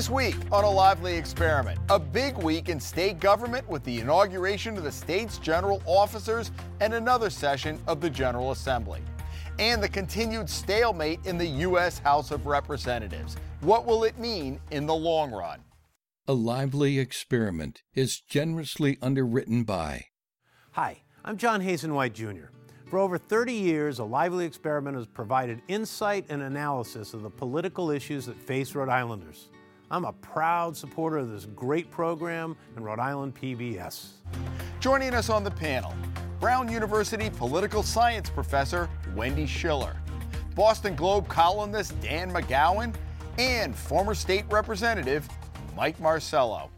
This week on A Lively Experiment, a big week in state government with the inauguration of the state's general officers and another session of the General Assembly. And the continued stalemate in the U.S. House of Representatives. What will it mean in the long run? A Lively Experiment is generously underwritten by. Hi, I'm John Hazen White Jr. For over 30 years, A Lively Experiment has provided insight and analysis of the political issues that face Rhode Islanders. I'm a proud supporter of this great program and Rhode Island PBS. Joining us on the panel, Brown University political science professor Wendy Schiller, Boston Globe columnist Dan McGowan, and former state representative Mike Marcello.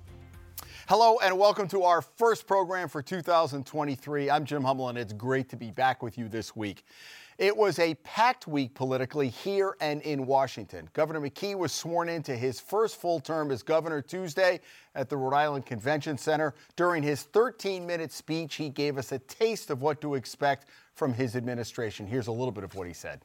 Hello and welcome to our first program for 2023. I'm Jim Hummel and it's great to be back with you this week. It was a packed week politically here and in Washington. Governor McKee was sworn into his first full term as governor Tuesday at the Rhode Island Convention Center. During his 13 minute speech, he gave us a taste of what to expect from his administration. Here's a little bit of what he said.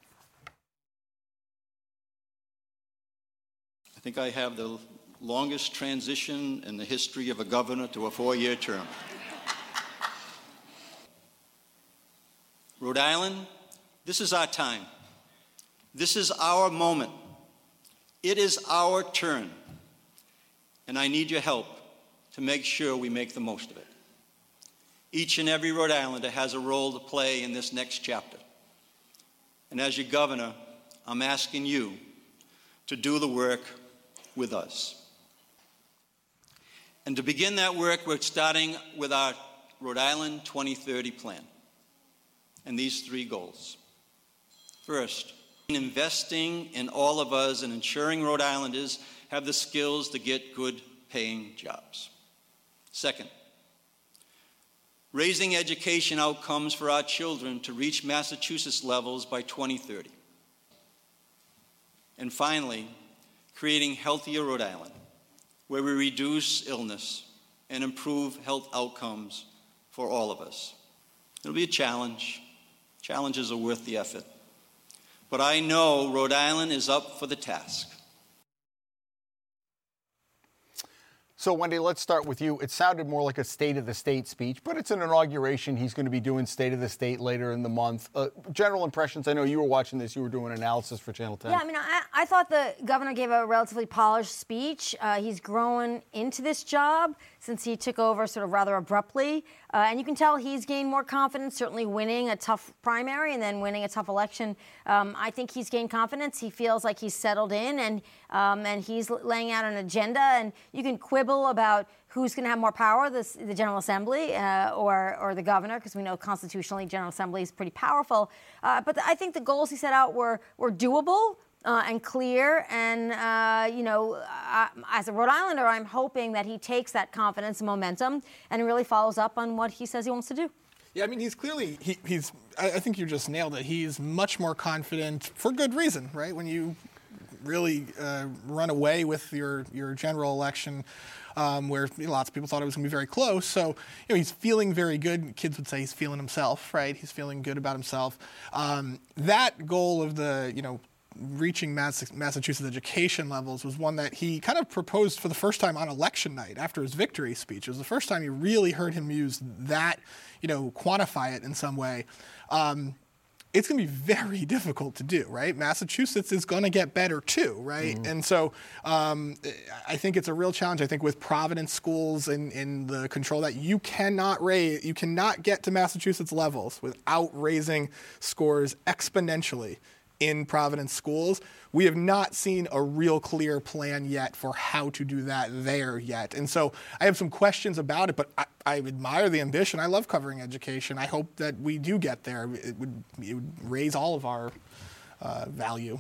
I think I have the longest transition in the history of a governor to a four year term. Rhode Island this is our time. This is our moment. It is our turn. And I need your help to make sure we make the most of it. Each and every Rhode Islander has a role to play in this next chapter. And as your governor, I'm asking you to do the work with us. And to begin that work, we're starting with our Rhode Island 2030 plan and these three goals. First, investing in all of us and ensuring Rhode Islanders have the skills to get good paying jobs. Second, raising education outcomes for our children to reach Massachusetts levels by 2030. And finally, creating healthier Rhode Island, where we reduce illness and improve health outcomes for all of us. It'll be a challenge. Challenges are worth the effort. But I know Rhode Island is up for the task. So, Wendy, let's start with you. It sounded more like a State of the State speech, but it's an inauguration. He's going to be doing State of the State later in the month. Uh, general impressions I know you were watching this, you were doing analysis for Channel 10. Yeah, I mean, I, I thought the governor gave a relatively polished speech. Uh, he's grown into this job since he took over sort of rather abruptly. Uh, and you can tell he's gained more confidence, certainly winning a tough primary and then winning a tough election. Um, I think he's gained confidence. He feels like he's settled in and, um, and he's laying out an agenda. And you can quibble about who's going to have more power, this, the General Assembly uh, or, or the governor, because we know constitutionally General Assembly is pretty powerful. Uh, but the, I think the goals he set out were, were doable uh, and clear. And, uh, you know, uh, as a Rhode Islander, I'm hoping that he takes that confidence and momentum and really follows up on what he says he wants to do. Yeah, I mean, he's clearly, he, he's, I, I think you just nailed it. He's much more confident for good reason, right? When you really uh, run away with your, your general election. Um, where you know, lots of people thought it was going to be very close. So, you know, he's feeling very good. Kids would say he's feeling himself, right? He's feeling good about himself. Um, that goal of the, you know, reaching Massachusetts education levels was one that he kind of proposed for the first time on election night after his victory speech. It was the first time you really heard him use that, you know, quantify it in some way. Um, it's going to be very difficult to do, right? Massachusetts is going to get better too, right? Mm-hmm. And so um, I think it's a real challenge. I think with Providence schools and, and the control that you cannot raise, you cannot get to Massachusetts levels without raising scores exponentially in Providence schools. We have not seen a real clear plan yet for how to do that there yet. And so I have some questions about it, but I, I admire the ambition. I love covering education. I hope that we do get there. It would, it would raise all of our uh, value.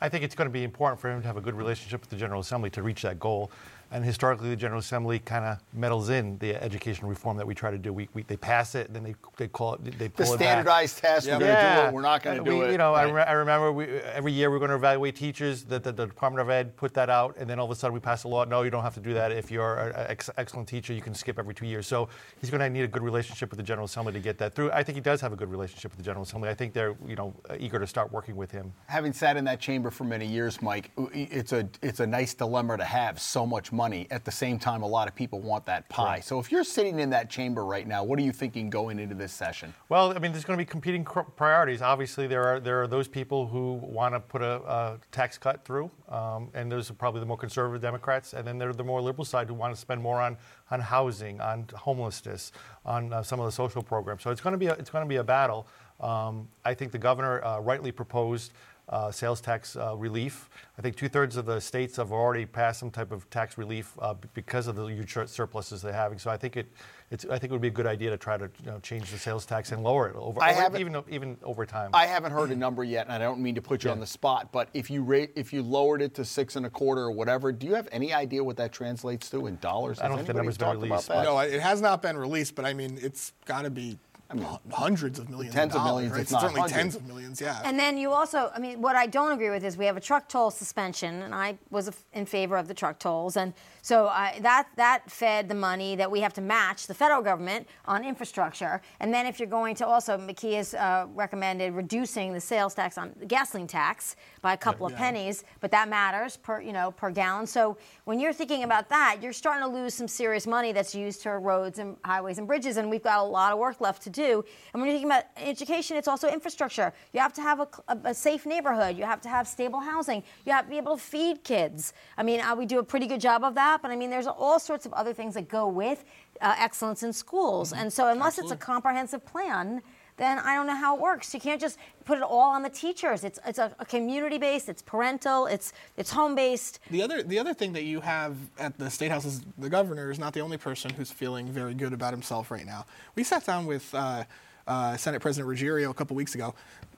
I think it's going to be important for him to have a good relationship with the General Assembly to reach that goal. And historically, the General Assembly kind of meddles in the education reform that we try to do. We, we they pass it, then they they call it they pull the standardized it test. We're going to do it. We're not going to do we, it. You know, right. I, re- I, remember we, every year we're going to evaluate teachers. That the, the, Department of Ed put that out, and then all of a sudden we pass a law. No, you don't have to do that. If you're an ex- excellent teacher, you can skip every two years. So he's going to need a good relationship with the General Assembly to get that through. I think he does have a good relationship with the General Assembly. I think they're you know eager to start working with him. Having sat in that chamber chamber for many years, Mike. It's a it's a nice dilemma to have so much money. At the same time, a lot of people want that pie. Right. So if you're sitting in that chamber right now, what are you thinking going into this session? Well, I mean, there's going to be competing priorities. Obviously, there are there are those people who want to put a, a tax cut through, um, and those are probably the more conservative Democrats, and then there are the more liberal side who want to spend more on on housing, on homelessness, on uh, some of the social programs. So it's going to be a, it's going to be a battle. Um, I think the governor uh, rightly proposed uh, sales tax uh, relief. I think two thirds of the states have already passed some type of tax relief uh, because of the huge surpluses they're having. So I think it, it's, I think it would be a good idea to try to you know, change the sales tax and lower it over, over even even over time. I haven't heard a number yet, and I don't mean to put you yeah. on the spot, but if you rate, if you lowered it to six and a quarter or whatever, do you have any idea what that translates to in dollars? I don't think the number's been released. No, it has not been released, but I mean, it's got to be I mean, hundreds of millions. Tens of, of millions, right? certainly hundreds. tens of millions. Yeah. And then you also, I mean, what I don't agree with is we have a truck toll suspension, and I was in favor of the truck tolls, and so I, that that fed the money that we have to match the federal government on infrastructure. And then if you're going to also, McKee has uh, recommended reducing the sales tax on the gasoline tax by a couple yeah. of pennies, but that matters per you know per gallon. So when you're thinking about that, you're starting to lose some serious money that's used to roads and highways and bridges, and we've got a lot of work left to do. And when you're thinking about education, it's also infrastructure. You have to have a, a, a safe neighborhood. You have to have stable housing. You have to be able to feed kids. I mean, uh, we do a pretty good job of that, but I mean, there's all sorts of other things that go with uh, excellence in schools. And so, unless Absolutely. it's a comprehensive plan, then I don't know how it works. You can't just put it all on the teachers. It's it's a, a community based. It's parental. It's it's home based. The other the other thing that you have at the state house is the governor is not the only person who's feeling very good about himself right now. We sat down with. Uh, uh, Senate President Ruggerio a couple weeks ago.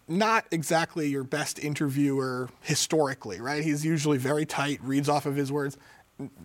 Not exactly your best interviewer historically, right? He's usually very tight, reads off of his words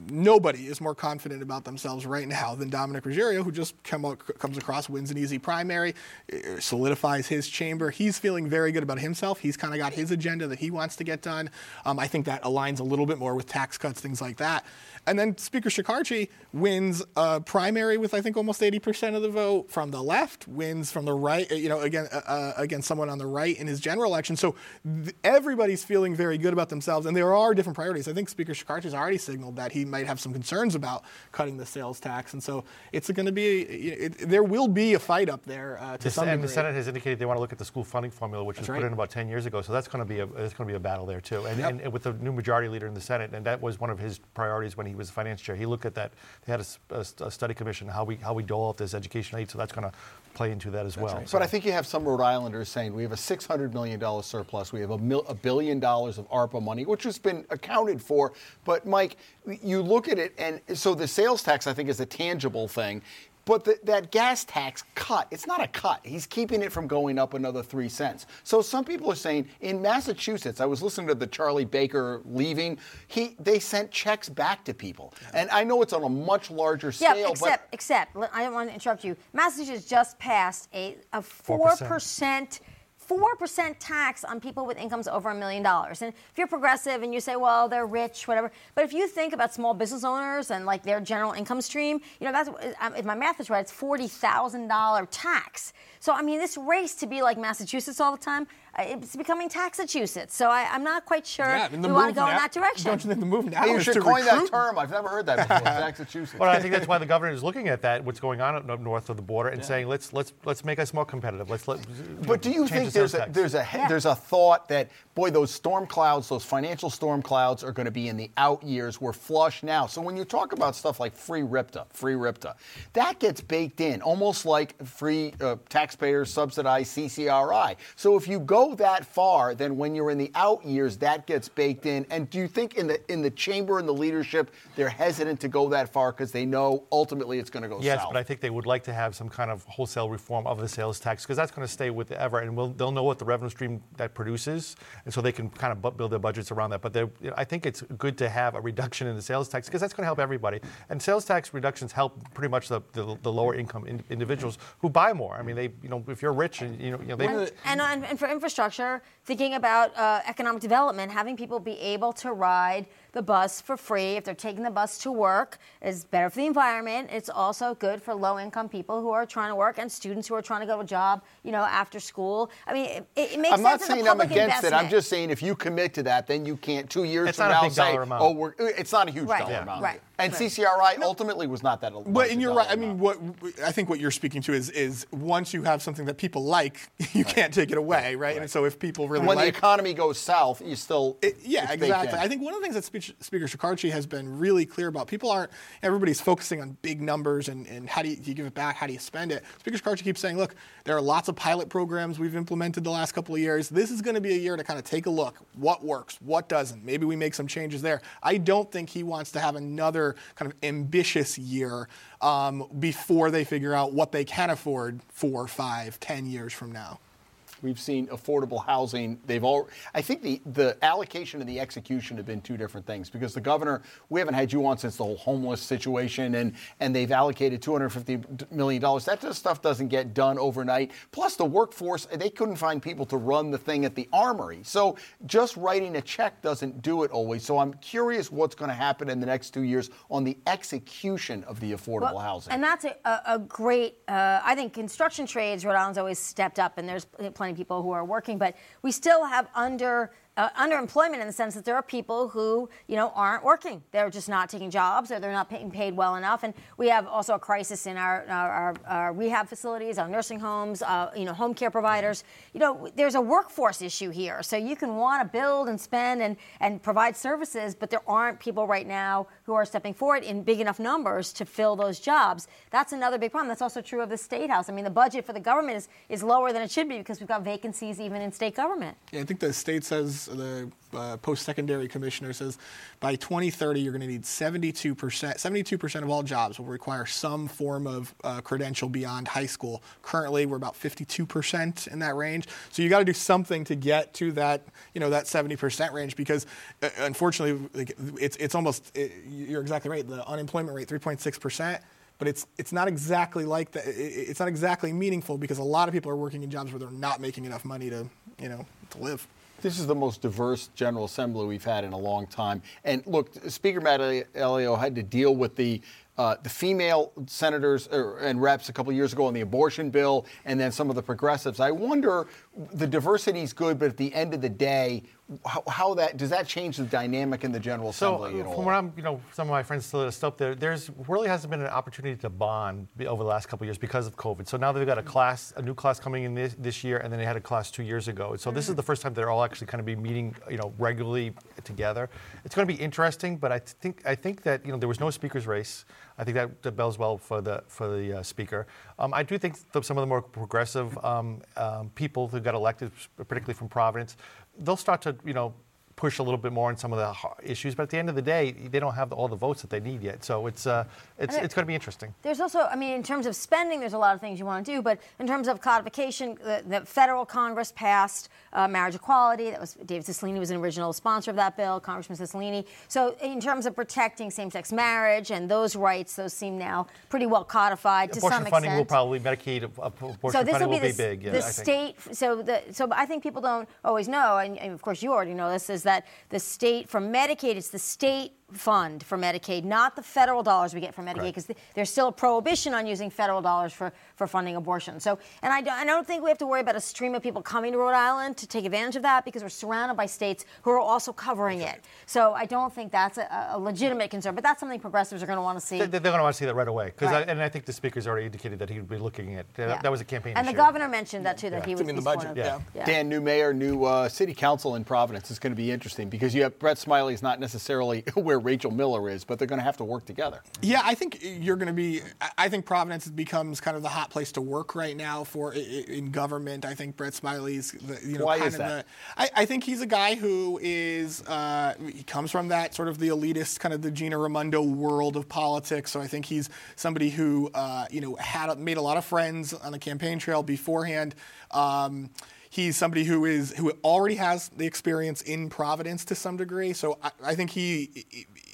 nobody is more confident about themselves right now than Dominic Ruggerio, who just come, comes across, wins an easy primary, uh, solidifies his chamber. He's feeling very good about himself. He's kind of got his agenda that he wants to get done. Um, I think that aligns a little bit more with tax cuts, things like that. And then Speaker Shekarchi wins a primary with I think almost 80% of the vote from the left, wins from the right, you know, again uh, uh, against someone on the right in his general election. So th- everybody's feeling very good about themselves, and there are different priorities. I think Speaker Shekarchi has already signaled that he might have some concerns about cutting the sales tax, and so it's going to be it, there will be a fight up there uh, to the, some degree. And the Senate has indicated they want to look at the school funding formula, which that's was right. put in about 10 years ago. So that's going to be a it's going to be a battle there too, and, yep. and, and with the new majority leader in the Senate, and that was one of his priorities when he was the finance chair. He looked at that. They had a, a, a, study commission how we how we dole out this education aid, so that's going to play into that as that's well. Right. So. But I think you have some Rhode Islanders saying we have a six hundred million dollar surplus, we have a, mil, a billion dollars of ARPA money, which has been accounted for. But Mike, you look at it, and so the sales tax I think is a tangible thing. But the, that gas tax cut, it's not a cut. He's keeping it from going up another three cents. So some people are saying in Massachusetts, I was listening to the Charlie Baker leaving, he they sent checks back to people. And I know it's on a much larger scale. Yeah, except, except, I don't want to interrupt you. Massachusetts just passed a, a 4%. 4% 4% tax on people with incomes over a million dollars. And if you're progressive and you say, well, they're rich, whatever, but if you think about small business owners and like their general income stream, you know, that's, um, if my math is right, it's $40,000 tax. So, I mean, this race to be like Massachusetts all the time, it's becoming Taxachusetts. So I, am not quite sure yeah, we want to go now, in that direction. Don't you think the move now you is should to coin recruit? that term. I've never heard that before. Taxachusetts. Well, I think that's why the governor is looking at that, what's going on up north of the border, and yeah. saying let's let's let's make us more competitive. Let's let. But do you think the there's a, there's a yeah. there's a thought that boy those storm clouds, those financial storm clouds, are going to be in the out years. We're flush now. So when you talk about stuff like free RIPTA, free RIPTA, that gets baked in almost like free uh, taxpayer subsidized CCRI. So if you go that far, then when you're in the out years, that gets baked in. And do you think in the in the chamber and the leadership, they're hesitant to go that far because they know ultimately it's going to go yes, south? Yes, but I think they would like to have some kind of wholesale reform of the sales tax because that's going to stay with ever, and we'll, they'll know what the revenue stream that produces, and so they can kind of build their budgets around that. But you know, I think it's good to have a reduction in the sales tax because that's going to help everybody. And sales tax reductions help pretty much the, the, the lower income in, individuals who buy more. I mean, they you know if you're rich and you know, you know they and, and, and for infrastructure, thinking about uh, economic development, having people be able to ride the bus for free. If they're taking the bus to work, it's better for the environment. It's also good for low-income people who are trying to work and students who are trying to go to a job, you know, after school. I mean, it, it makes sense. I'm not sense as a saying I'm public against it. I'm just saying if you commit to that, then you can't two years It's from not a now big say, oh, we're, uh, it's not a huge Right, dollar yeah. amount. right, And right. CCRI ultimately was not that. But and you're dollar right. I mean, what I think what you're speaking to is is once you have something that people like, you can't take it away, right? And so if people really when the economy goes south, you still It- yeah, exactly. in. I think one of the things that Speech, Speaker Shekarchi has been really clear about, people aren't, everybody's focusing on big numbers and, and how do you, do you give it back, how do you spend it. Speaker Shekarchi keeps saying, look, there are lots of pilot programs we've implemented the last couple of years. This is going to be a year to kind of take a look. What works? What doesn't? Maybe we make some changes there. I don't think he wants to have another kind of ambitious year um, before they figure out what they can afford four, five, ten years from now. We've seen affordable housing. They've all. I think the the allocation and the execution have been two different things because the governor. We haven't had you on since the whole homeless situation, and and they've allocated 250 million dollars. That just stuff doesn't get done overnight. Plus, the workforce they couldn't find people to run the thing at the armory. So just writing a check doesn't do it always. So I'm curious what's going to happen in the next two years on the execution of the affordable Well, housing. And that's a, a, a great, uh, I think construction trades, Rhode Island's always stepped up, and there's plenty of people who are working, but we still have under. Uh, underemployment in the sense that there are people who, you know, aren't working. They're just not taking jobs, or they're not being paid well enough. And we have also a crisis in our our, our, our rehab facilities, our nursing homes, uh, you know, home care providers. You know, there's a workforce issue here. So you can want to build and spend and and provide services, but there aren't people right now who are stepping forward in big enough numbers to fill those jobs. That's another big problem. That's also true of the state house. I mean, the budget for the government is, is lower than it should be because we've got vacancies even in state government. Yeah, I think the state says the uh, post-secondary commissioner says by 2030 you're going to need 72 percent. 72 percent of all jobs will require some form of uh, credential beyond high school. Currently, we're about 52 percent in that range. So you got to do something to get to that, you know, that 70 percent range because uh, unfortunately, like, it's it's almost it, you're exactly right. The unemployment rate 3.6 percent. But it's it's not exactly like that. It, it- it's not exactly meaningful because a lot of people are working in jobs where they're not making enough money to, you know, to live. This is the most diverse General Assembly we've had in a long time. And look, Speaker Matt Elio had to deal with the uh, the female senators er, and reps a couple years ago on the abortion bill, and then some of the progressives. I wonder, the diversity is good, but at the end of the day, how, how that does that change the dynamic in the General So Assembly at all? from what I'm, you know, some of my friends still still up there. There's really hasn't been an opportunity to bond over the last couple of years because of COVID. So now they've got a class, a new class coming in this, this year, and then they had a class two years ago. So this is the first time they're all actually kind of be meeting, you know, regularly together. It's going to be interesting, but I think I think that you know there was no speakers race. I think that, that bells well for the for the uh, speaker. Um, I do think that some of the more progressive um, um, people who got elected, particularly from Providence, they'll start to you know push a little bit more on some of the issues. But at the end of the day, they don't have all the votes that they need yet. So it's uh, it's it's going to be interesting. There's also, I mean, in terms of spending, there's a lot of things you want to do, but in terms of codification, the, the federal Congress passed uh, marriage equality. That was David Cicilline was an original sponsor of that bill, Congressman Cicilline. So in terms of protecting same-sex marriage and those rights, those seem now pretty well codified to Abortion some funding will extent. probably Medicaid. uh, Abortion so this funding will be will the, be big. The state. So the so I think people don't always know, and, and of course you already know this, is that the state for Medicaid, it's the state fund for Medicaid, not the federal dollars we get from Medicaid, Right. because there's still a prohibition on using federal dollars for, for funding abortion. So, and I don't, think we have to worry about a stream of people coming to Rhode Island to take advantage of that because we're surrounded by states who are also covering it. So I don't think that's a, a legitimate concern, but that's something progressives are going to want to see. They- They're going to want to see that right away. 'cause Right. I, and I think the speaker's already indicated that he would be looking at that. Yeah. That was a campaign. And the issue. governor mentioned that too, that he It's would in the budget, yeah. Yeah. Dan, new mayor, new uh, city council in Providence is going to be interesting because you have Brett Smiley is not necessarily where Rachel Miller is, but they're going to have to work together. Yeah, I think you're going to be. I- think Providence becomes kind of the hot place to work right now for in government. I think Brett Smiley's, the, you know, Why kind is of that? the. I, I think he's a guy who is. Uh, he comes from that sort of the elitist, kind of the Gina Raimondo world of politics. So I think he's somebody who, uh, you know, had made a lot of friends on the campaign trail beforehand. Um, he's somebody who is who already has the experience in Providence to some degree. So I, I think he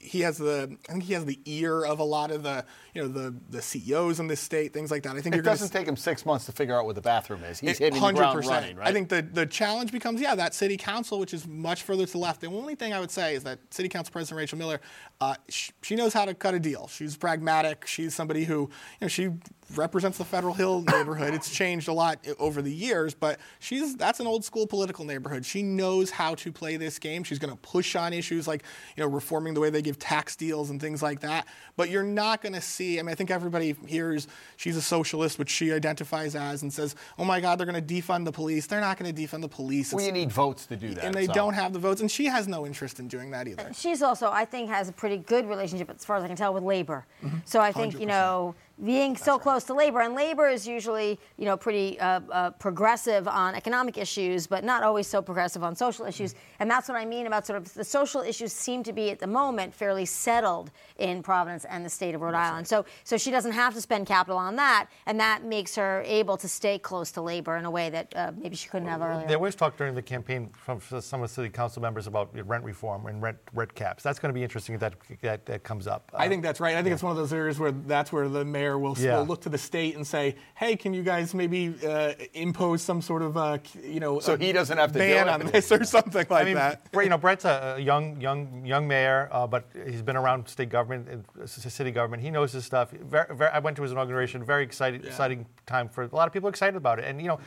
he has the I think he has the ear of a lot of the you know the the CEOs in this state, things like that. I think It gonna doesn't take him six months to figure out what the bathroom is. He's it- hitting the ground 100%. running, right? I think the, the challenge becomes, yeah, that city council, which is much further to the left. The only thing I would say is that city council president Rachel Miller, uh, sh- she knows how to cut a deal. She's pragmatic. She's somebody who, you know, she represents the Federal Hill neighborhood. it's changed a lot over the years, but she's that's an old school political neighborhood. She knows how to play this game. She's going to push on issues like, you know, reforming the way they give tax deals and things like that. But you're not going to see. I mean, I think everybody hears she's a socialist, which she identifies as, and says, "Oh my God, they're going to defund the police." They're not going to defund the police. well, you need votes to do that. and they so. don't have the votes, and she has no interest in doing that either. She's also, I think, has a pretty good relationship, as far as I can tell, with labor. Mm-hmm. So I think, you 100%. know, being so close to labor, and labor is usually, you know, pretty uh, uh, progressive on economic issues, but not always so progressive on social issues. And that's what I mean about sort of the social issues seem to be at the moment fairly settled in Providence and the state of Rhode Island. So, so she doesn't have to spend capital on that, and that makes her able to stay close to labor in a way that uh, maybe she couldn't have earlier. They always talk during the campaign from some of the city council members about rent reform and rent rent caps. That's going to be interesting if that that, that comes up. I think that's right. I think it's one of those areas where that's where the mayor will, Yeah. will look to the state and say, "Hey, can you guys maybe uh, impose some sort of, uh, you know, So uh, he doesn't have to ban on this or something like I mean, that." You know, Brett's a young, young, young mayor, uh, but he's been around state government, and city government. He knows his stuff. Very, very, I went to his inauguration. Very excited, exciting time for a lot of people. Excited about it, and you know,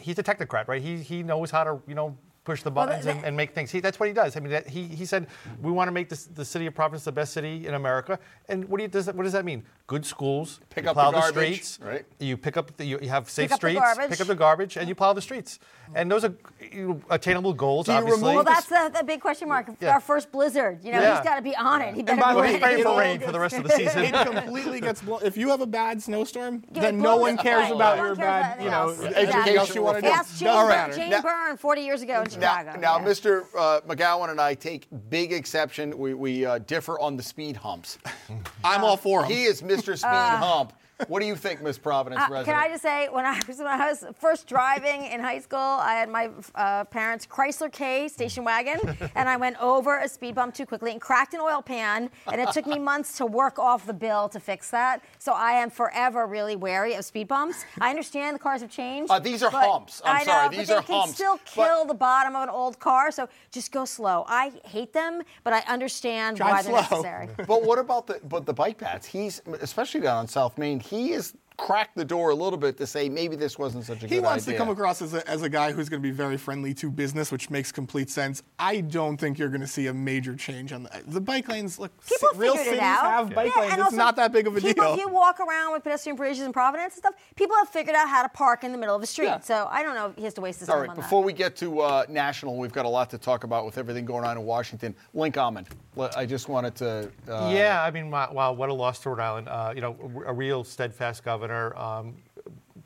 he's a technocrat, right? He he knows how to, you know. Push the Well, buttons and, and make things. He, that's what he does. I mean, that, he, he said we want to make this, the city of Providence the best city in America. And what do you does that, what does that mean? Good schools. Pick you up the plow garbage, streets. right? You pick up the, you, you have safe up the streets. garbage. Pick up the garbage, and you plow the streets. And those are you know, attainable goals. Do you obviously. remove well, that's the, the big question mark. Yeah. Our first blizzard, you know, Yeah. he's got to be on it. He better by the be way, ready Pray for rain for the rest of the season. it completely gets blown. If you have a bad snowstorm, Give then no one cares away. about No your bad, about you know, anything else. anything Exactly. else you want to do. Ask Jane, Doesn't Byrne, matter. Jane Byrne 40 years ago in Now, now yeah. Mr. Uh, McGowan and I take big exception. We, we uh, differ on the speed humps. I'm all for 'em. He is Mr. Speed Hump. What do you think, Miss Providence Uh, resident? can I just say, when I was when I was first driving in high school, I had my uh, parents' Chrysler K station wagon, and I went over a speed bump too quickly and cracked an oil pan, and it took me months to work off the bill to fix that. So I am forever really wary of speed bumps. I understand the cars have changed. Uh, these are but- humps. I'm I know, sorry, but these they are can humps, still but- kill the bottom of an old car. So just go slow. I hate them, but I understand Drive why they're slow. necessary. but what about the but the bike paths? He's especially down on South Main. He has cracked the door a little bit to say maybe this wasn't such a He good idea. He wants idea. to come across as a, as a guy who's going to be very friendly to business, which makes complete sense. I don't think you're going to see a major change on the, the bike lanes. Look, People ci- real figured cities it out. have bike Yeah, lanes. and It's also not that big of a people, deal. You walk around with pedestrian bridges in Providence and stuff. People have figured out how to park in the middle of the street. Yeah. So I don't know if he has to waste his All time right, on before that. we get to uh, national, we've got a lot to talk about with everything going on in Washington. Linc Almond, le- I just wanted to. Uh, yeah, I mean, wow, wow, what a loss to Rhode Island. Uh, you know, a, a real steadfast governor, um,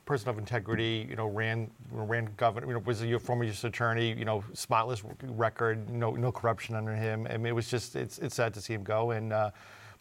person of integrity. You know, ran ran governor. You know, was a former U.S. attorney. You know, spotless record. No no corruption under him. I mean, it was just it's it's sad to see him go. And uh,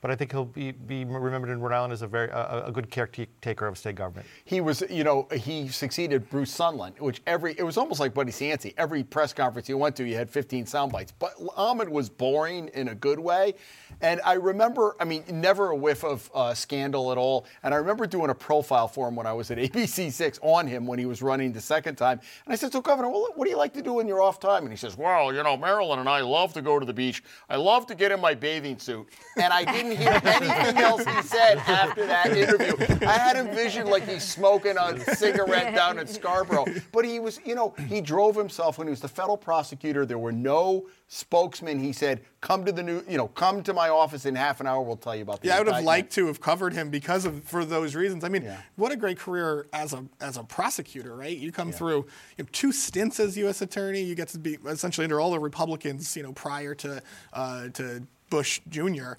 but I think he'll be, be remembered in Rhode Island as a very a, a good caretaker of state government. He was, you know, he succeeded Bruce Sundlun, which every, it was almost like Buddy Cianci. Every press conference you went to, you had 15 sound bites. But Almond was boring in a good way. And I remember, I mean, never a whiff of uh, scandal at all. And I remember doing a profile for him when I was at ABC6 on him when he was running the second time. And I said, So, Governor, well, what do you like to do in your off time? And he says, Well, you know, Marilyn and I love to go to the beach. I love to get in my bathing suit. And I didn't hear anything else he said after that interview. I had him visioned like he's smoking a cigarette down in Scarborough. But he was, you know, he drove himself when he was the federal prosecutor. There were no spokesmen. He said, "Come to the new, you know, come to my office in half an hour. We'll tell you about the." Yeah, I would have liked to have covered him because of for those reasons. I mean, Yeah. what a great career as a as a prosecutor, right? You come through you know, two stints as U.S. attorney. You get to be essentially under all the Republicans, you know, prior to uh, to. Bush Jr.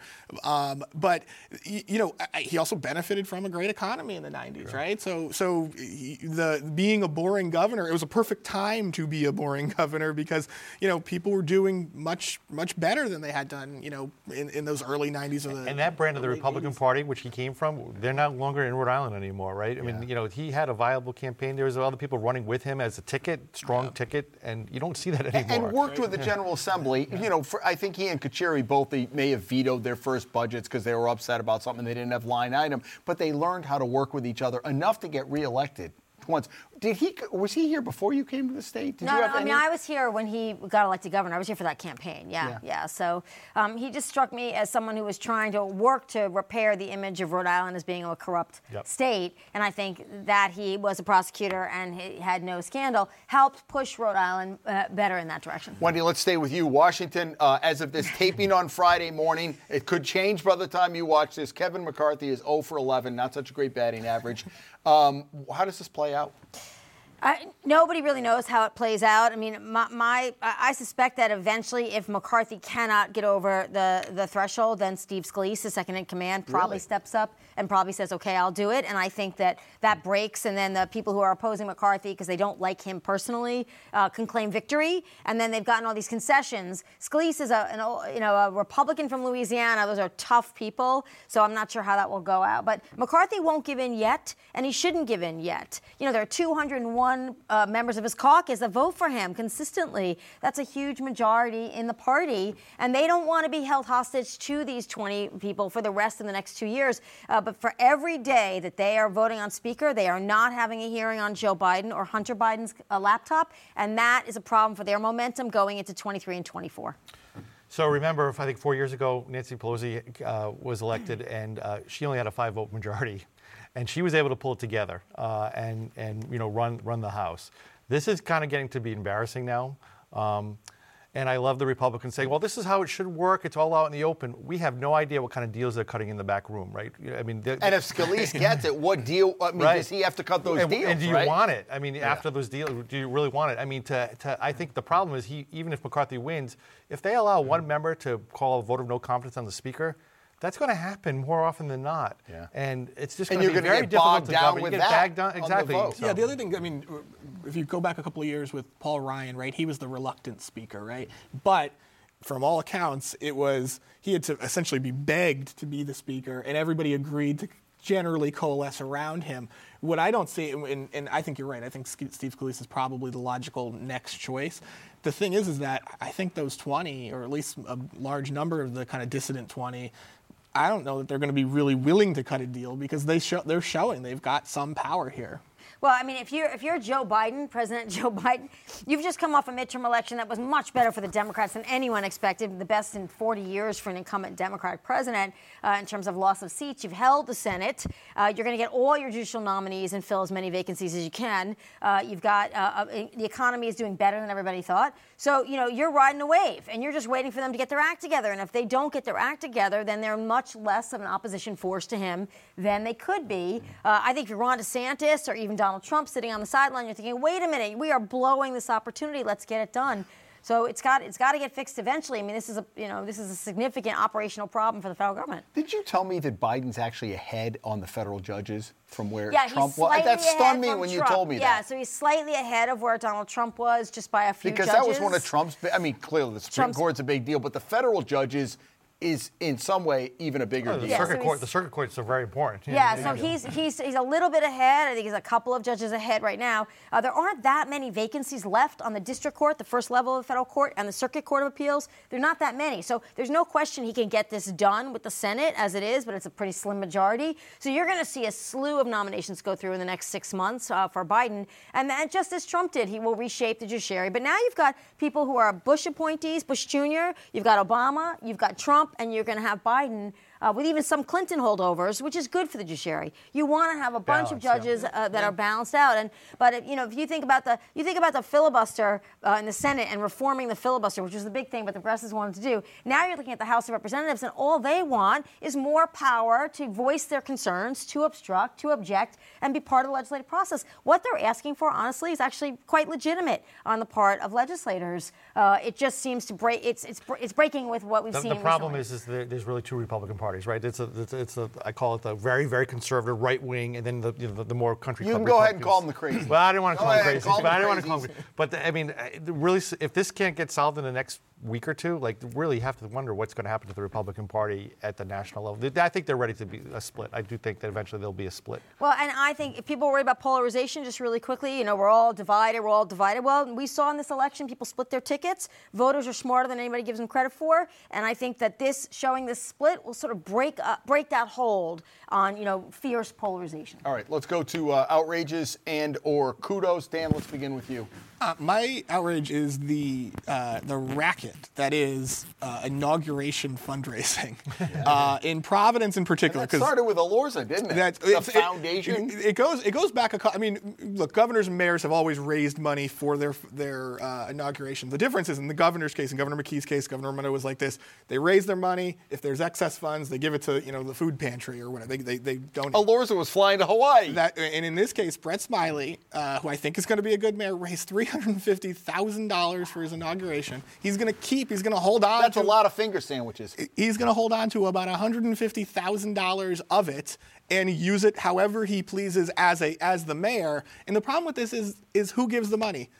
Um, but you know he also benefited from a great economy in the 90s, right? So so he- the being a boring governor, it was a perfect time to be a boring governor because you know people were doing much much better than they had done, you know, in, in those early 90s or the And that brand of the Republican 80s. Party, which he came from, they're no longer in Rhode Island anymore, right? I mean, you know, he had a viable campaign. There was other people running with him as a ticket, strong ticket, and you don't see that anymore. and worked with the General Assembly. You know, for, I think he and Carcieri both they may have vetoed their first budgets because they were upset about something they didn't have line item, but they learned how to work with each other enough to get reelected once. Did he? Was he here before you came to the state? Did no, you no, have I any- mean, I was here when he got elected governor. I was here for that campaign. Yeah, Yeah. yeah. So um, he just struck me as someone who was trying to work to repair the image of Rhode Island as being a corrupt Yep. state. And I think that he was a prosecutor and he had no scandal helped push Rhode Island uh, better in that direction. Wendy, let's stay with you. Washington, uh, as of this taping on Friday morning, it could change by the time you watch this. Kevin McCarthy is 0 for 11, not such a great batting average. Um, how does this play out? I, nobody really knows how it plays out. I mean, my, my I suspect that eventually, if McCarthy cannot get over the, the threshold, then Steve Scalise, the second in command, probably Really? steps up and probably says, "Okay, I'll do it." And I think that that breaks, and then the people who are opposing McCarthy because they don't like him personally uh, can claim victory, and then they've gotten all these concessions. Scalise is a an, you know a Republican from Louisiana. Those are tough people, so I'm not sure how that will go out. But McCarthy won't give in yet, and he shouldn't give in yet. You know, there are 201 uh, members of his caucus that vote for him consistently. That's a huge majority in the party, and they don't want to be held hostage to these 20 people for the rest of the next two years. Uh, but for every day that they are voting on Speaker, they are not having a hearing on Joe Biden or Hunter Biden's uh, laptop, and that is a problem for their momentum going into 23 and 24. So remember, I think four years ago, Nancy Pelosi uh, was elected, and uh, she only had a five-vote majority, and she was able to pull it together uh, and and you know run run the House. This is kind of getting to be embarrassing now. Um, and I love the Republicans saying, "Well, this is how it should work. It's all out in the open." We have no idea what kind of deals they're cutting in the back room, right? I mean, they're- And if Scalise gets it, what deal? I mean, Right. does he have to cut those and, deals? and do you right? want it? I mean, after those deals, do you really want it? I mean, to, to I think the problem is he even if McCarthy wins, if they allow one member to call a vote of no confidence on the speaker. That's going to happen more often than not, Yeah. and it's just going to be gonna very get difficult bogged to down govern. with you get that bagged down, on the exactly. vote. So- Yeah, the other thing, I mean, if you go back a couple of years with Paul Ryan, right, he was the reluctant speaker, right? But from all accounts, it was he had to essentially be begged to be the speaker, and everybody agreed to generally coalesce around him. What I don't see, and, and I think you're right, I think Sk- Steve Scalise is probably the logical next choice. The thing is, is that I think those 20, or at least a large number of the kind of dissident 20, I don't know that they're going to be really willing to cut a deal because they show, they're showing they've got some power here. Well, I mean, if you're if you're Joe Biden, President Joe Biden, you've just come off a midterm election that was much better for the Democrats than anyone expected, the best in 40 years for an incumbent Democratic president uh, in terms of loss of seats. You've held the Senate. Uh, you're going to get all your judicial nominees and fill as many vacancies as you can. Uh, you've got uh, uh, the economy is doing better than everybody thought. So you know you're riding a wave, and you're just waiting for them to get their act together. And if they don't get their act together, then they're much less of an opposition force to him than they could be. Uh, I think if Ron DeSantis or even Donald Trump sitting on the sideline, you're thinking, wait a minute, we are blowing this opportunity. Let's get it done. So it's got it's got to get fixed eventually. I mean, this is a you know this is a significant operational problem for the federal government. Did you tell me that Biden's actually ahead on the federal judges from where Yeah, Trump was? That stunned me when you told me yeah, that. Yeah, so he's slightly ahead of where Donald Trump was, just by a few because judges. that was one of Trump's. I mean, clearly the Supreme Trump's- Court's a big deal, but the federal judges is in some way even a bigger Oh, the deal. Yeah, circuit so court, he's- the circuit courts are very important. Yeah, so he's he's he's a little bit ahead. I think he's a couple of judges ahead right now. Uh, there aren't that many vacancies left on the district court, the first level of the federal court, and the circuit court of appeals. There are not that many. So there's no question he can get this done with the Senate as it is, but it's a pretty slim majority. So you're going to see a slew of nominations go through in the next six months uh, for Biden, and then just as Trump did, he will reshape the judiciary. But now you've got people who are Bush appointees, Bush Jr., you've got Obama, you've got Trump, and you're going to have Biden uh, with even some Clinton holdovers, which is good for the judiciary. You want to have a bunch of Balance, yeah. judges uh, that are balanced out. And but if, you know, if you think about the you think about the filibuster uh, in the Senate and reforming the filibuster, which was the big thing, but the progressives wanted to do. Now you're looking at the House of Representatives, and all they want is more power to voice their concerns, to obstruct, to object, and be part of the legislative process. What they're asking for, honestly, is actually quite legitimate on the part of legislators. Uh, it just seems to break. It's it's it's breaking with what we've The, seen. the problem recently. is, is there, there's really two Republican parties, right? It's a, it's, a, it's a, I call it the very, very conservative right wing, and then the, you know, the, the more country. You club can go ahead and call them the crazy. Well, I didn't want to call them crazy, call but I didn't want to call crazies. them. But the, I mean, uh, really, if this can't get solved in the next week or two, like really you have to wonder what's going to happen to the Republican Party at the national level. I think they're ready to be a split. I do think that eventually there'll be a split. Well, and I think if people worry about polarization, just really quickly, you know, we're all divided, we're all divided. Well, we saw in this election, people split their tickets. Voters are smarter than anybody gives them credit for. And I think that this this showing this split will sort of break up, break that hold on you know fierce polarization. All right, let's go to uh, outrages and or kudos. Dan, let's begin with you. Uh, my outrage is the uh, the racket that is uh, inauguration fundraising uh, in Providence, in particular. That started with Elorza, didn't it? That the it- foundation. It, it goes. It goes back. A, cou- I mean, look, governors and mayors have always raised money for their their uh, inauguration. The difference is in the governor's case, in Governor McKee's case, Governor Raimondo was like this: they raise their money. If there's excess funds, they give it to you know the food pantry or whatever. They they, they donate. Elorza was flying to Hawaii. That, and in this case, Brett Smiley, uh, who I think is going to be a good mayor, raised three hundred fifty thousand dollars for his inauguration. He's going to keep. He's going to hold on. That's to, a lot of finger sandwiches. He's going to hold on to about one hundred and fifty thousand dollars of it and use it however he pleases as a as the mayor. And the problem with this is is who gives the money?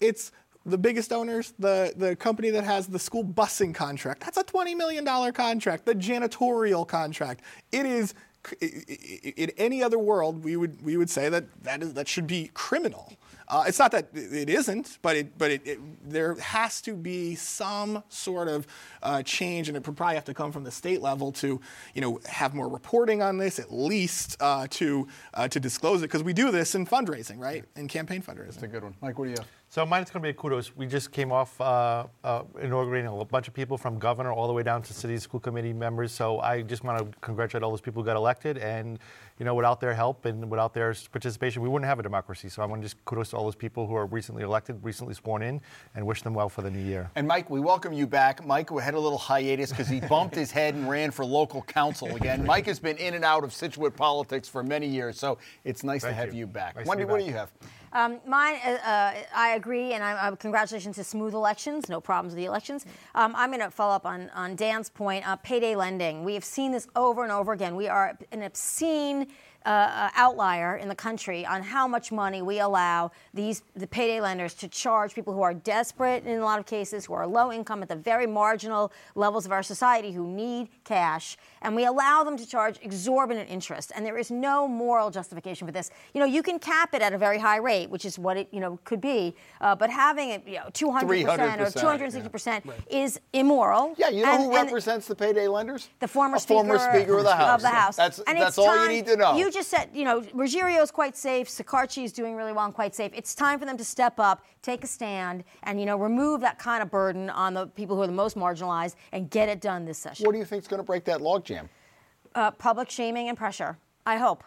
It's the biggest owners, the, the company that has the school busing contract. That's a $20 million contract. The janitorial contract. It is in any other world, we would we would say that that is that should be criminal. Uh, it's not that it isn't, but it but it, it, there has to be some sort of uh, change, and it would probably have to come from the state level to you know have more reporting on this, at least uh, to uh, to disclose it, because we do this in fundraising, right? In campaign fundraising. That's a good one, Mike. What do you have? So mine is going to be a kudos. We just came off uh, uh, inaugurating a bunch of people from governor all the way down to city school committee members. So I just want to congratulate all those people who got elected. And you know, without their help and without their participation, we wouldn't have a democracy. So I want to just kudos to all those people who are recently elected, recently sworn in, and wish them well for the new year. And Mike, we welcome you back. Mike we had a little hiatus because he bumped his head and ran for local council again. Mike has been in and out of Scituate politics for many years, so it's nice to have you, you. back. Nice Wendy, what do you have? Um, mine, uh, uh, I agree, and I, uh, congratulations to smooth elections. No problems with the elections. Um, I'm going to follow up on, on Dan's point. Uh, payday lending. We have seen this over and over again. We are an obscene uh, outlier in the country on how much money we allow these the payday lenders to charge people who are desperate in a lot of cases, who are low income at the very marginal levels of our society, who need cash, and we allow them to charge exorbitant interest. And there is no moral justification for this. You know, you can cap it at a very high rate, which is what it you know could be, uh, but having it you know 200 percent or 300%, 260 percent is immoral. Yeah, you know And- who represents the payday lenders? the former a speaker, former speaker of the House. Of the House. That's, that's all you need to know. You just said, you know, Ruggerio is quite safe. Shekarchi is doing really well and quite safe. It's time for them to step up, take a stand, and you know, remove that kind of burden on the people who are the most marginalized and get it done this session. what do you think is going to break that logjam? Uh, public shaming and pressure. I hope.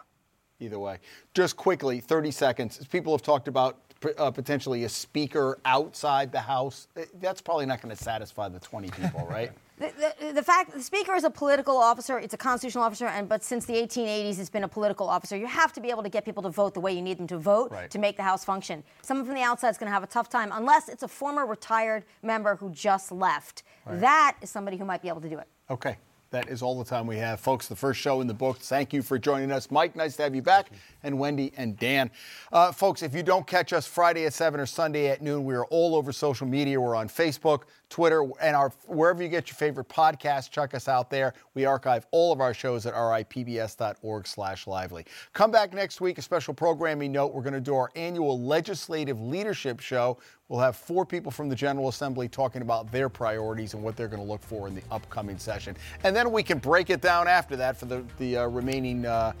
Either way. Just quickly, 30 seconds. People have talked about uh, potentially a speaker outside the House. That's probably not going to satisfy the 20 people, right? The, the, the fact the speaker is a political officer, it's a constitutional officer, and but since the 1880s, it's been a political officer. You have to be able to get people to vote the way you need them to vote Right. to make the House function. Someone from the outside is going to have a tough time unless it's a former retired member who just left. That is somebody who might be able to do it. Okay. That is all the time we have. Folks, the first show in the book. Thank you for joining us. Mike, nice to have you back. And Wendy and Dan. Uh, folks, if you don't catch us Friday at 7 or Sunday at noon, we are all over social media. We're on Facebook, Twitter, and our wherever you get your favorite podcast, check us out there. We archive all of our shows at ripbs.org slash lively. Come back next week, a special programming note. We're going to do our annual legislative leadership show. We'll have four people from the General Assembly talking about their priorities and what they're going to look for in the upcoming session. And then we can break it down after that for the, the uh, remaining uh,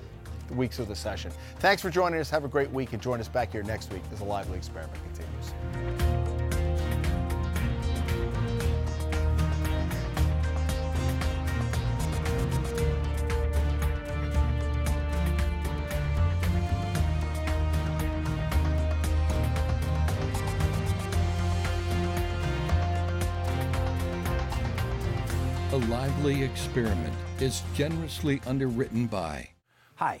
weeks of the session. Thanks for joining us. Have a great week and join us back here next week as the Lively Experiment continues. A lively experiment is generously underwritten by. Hi,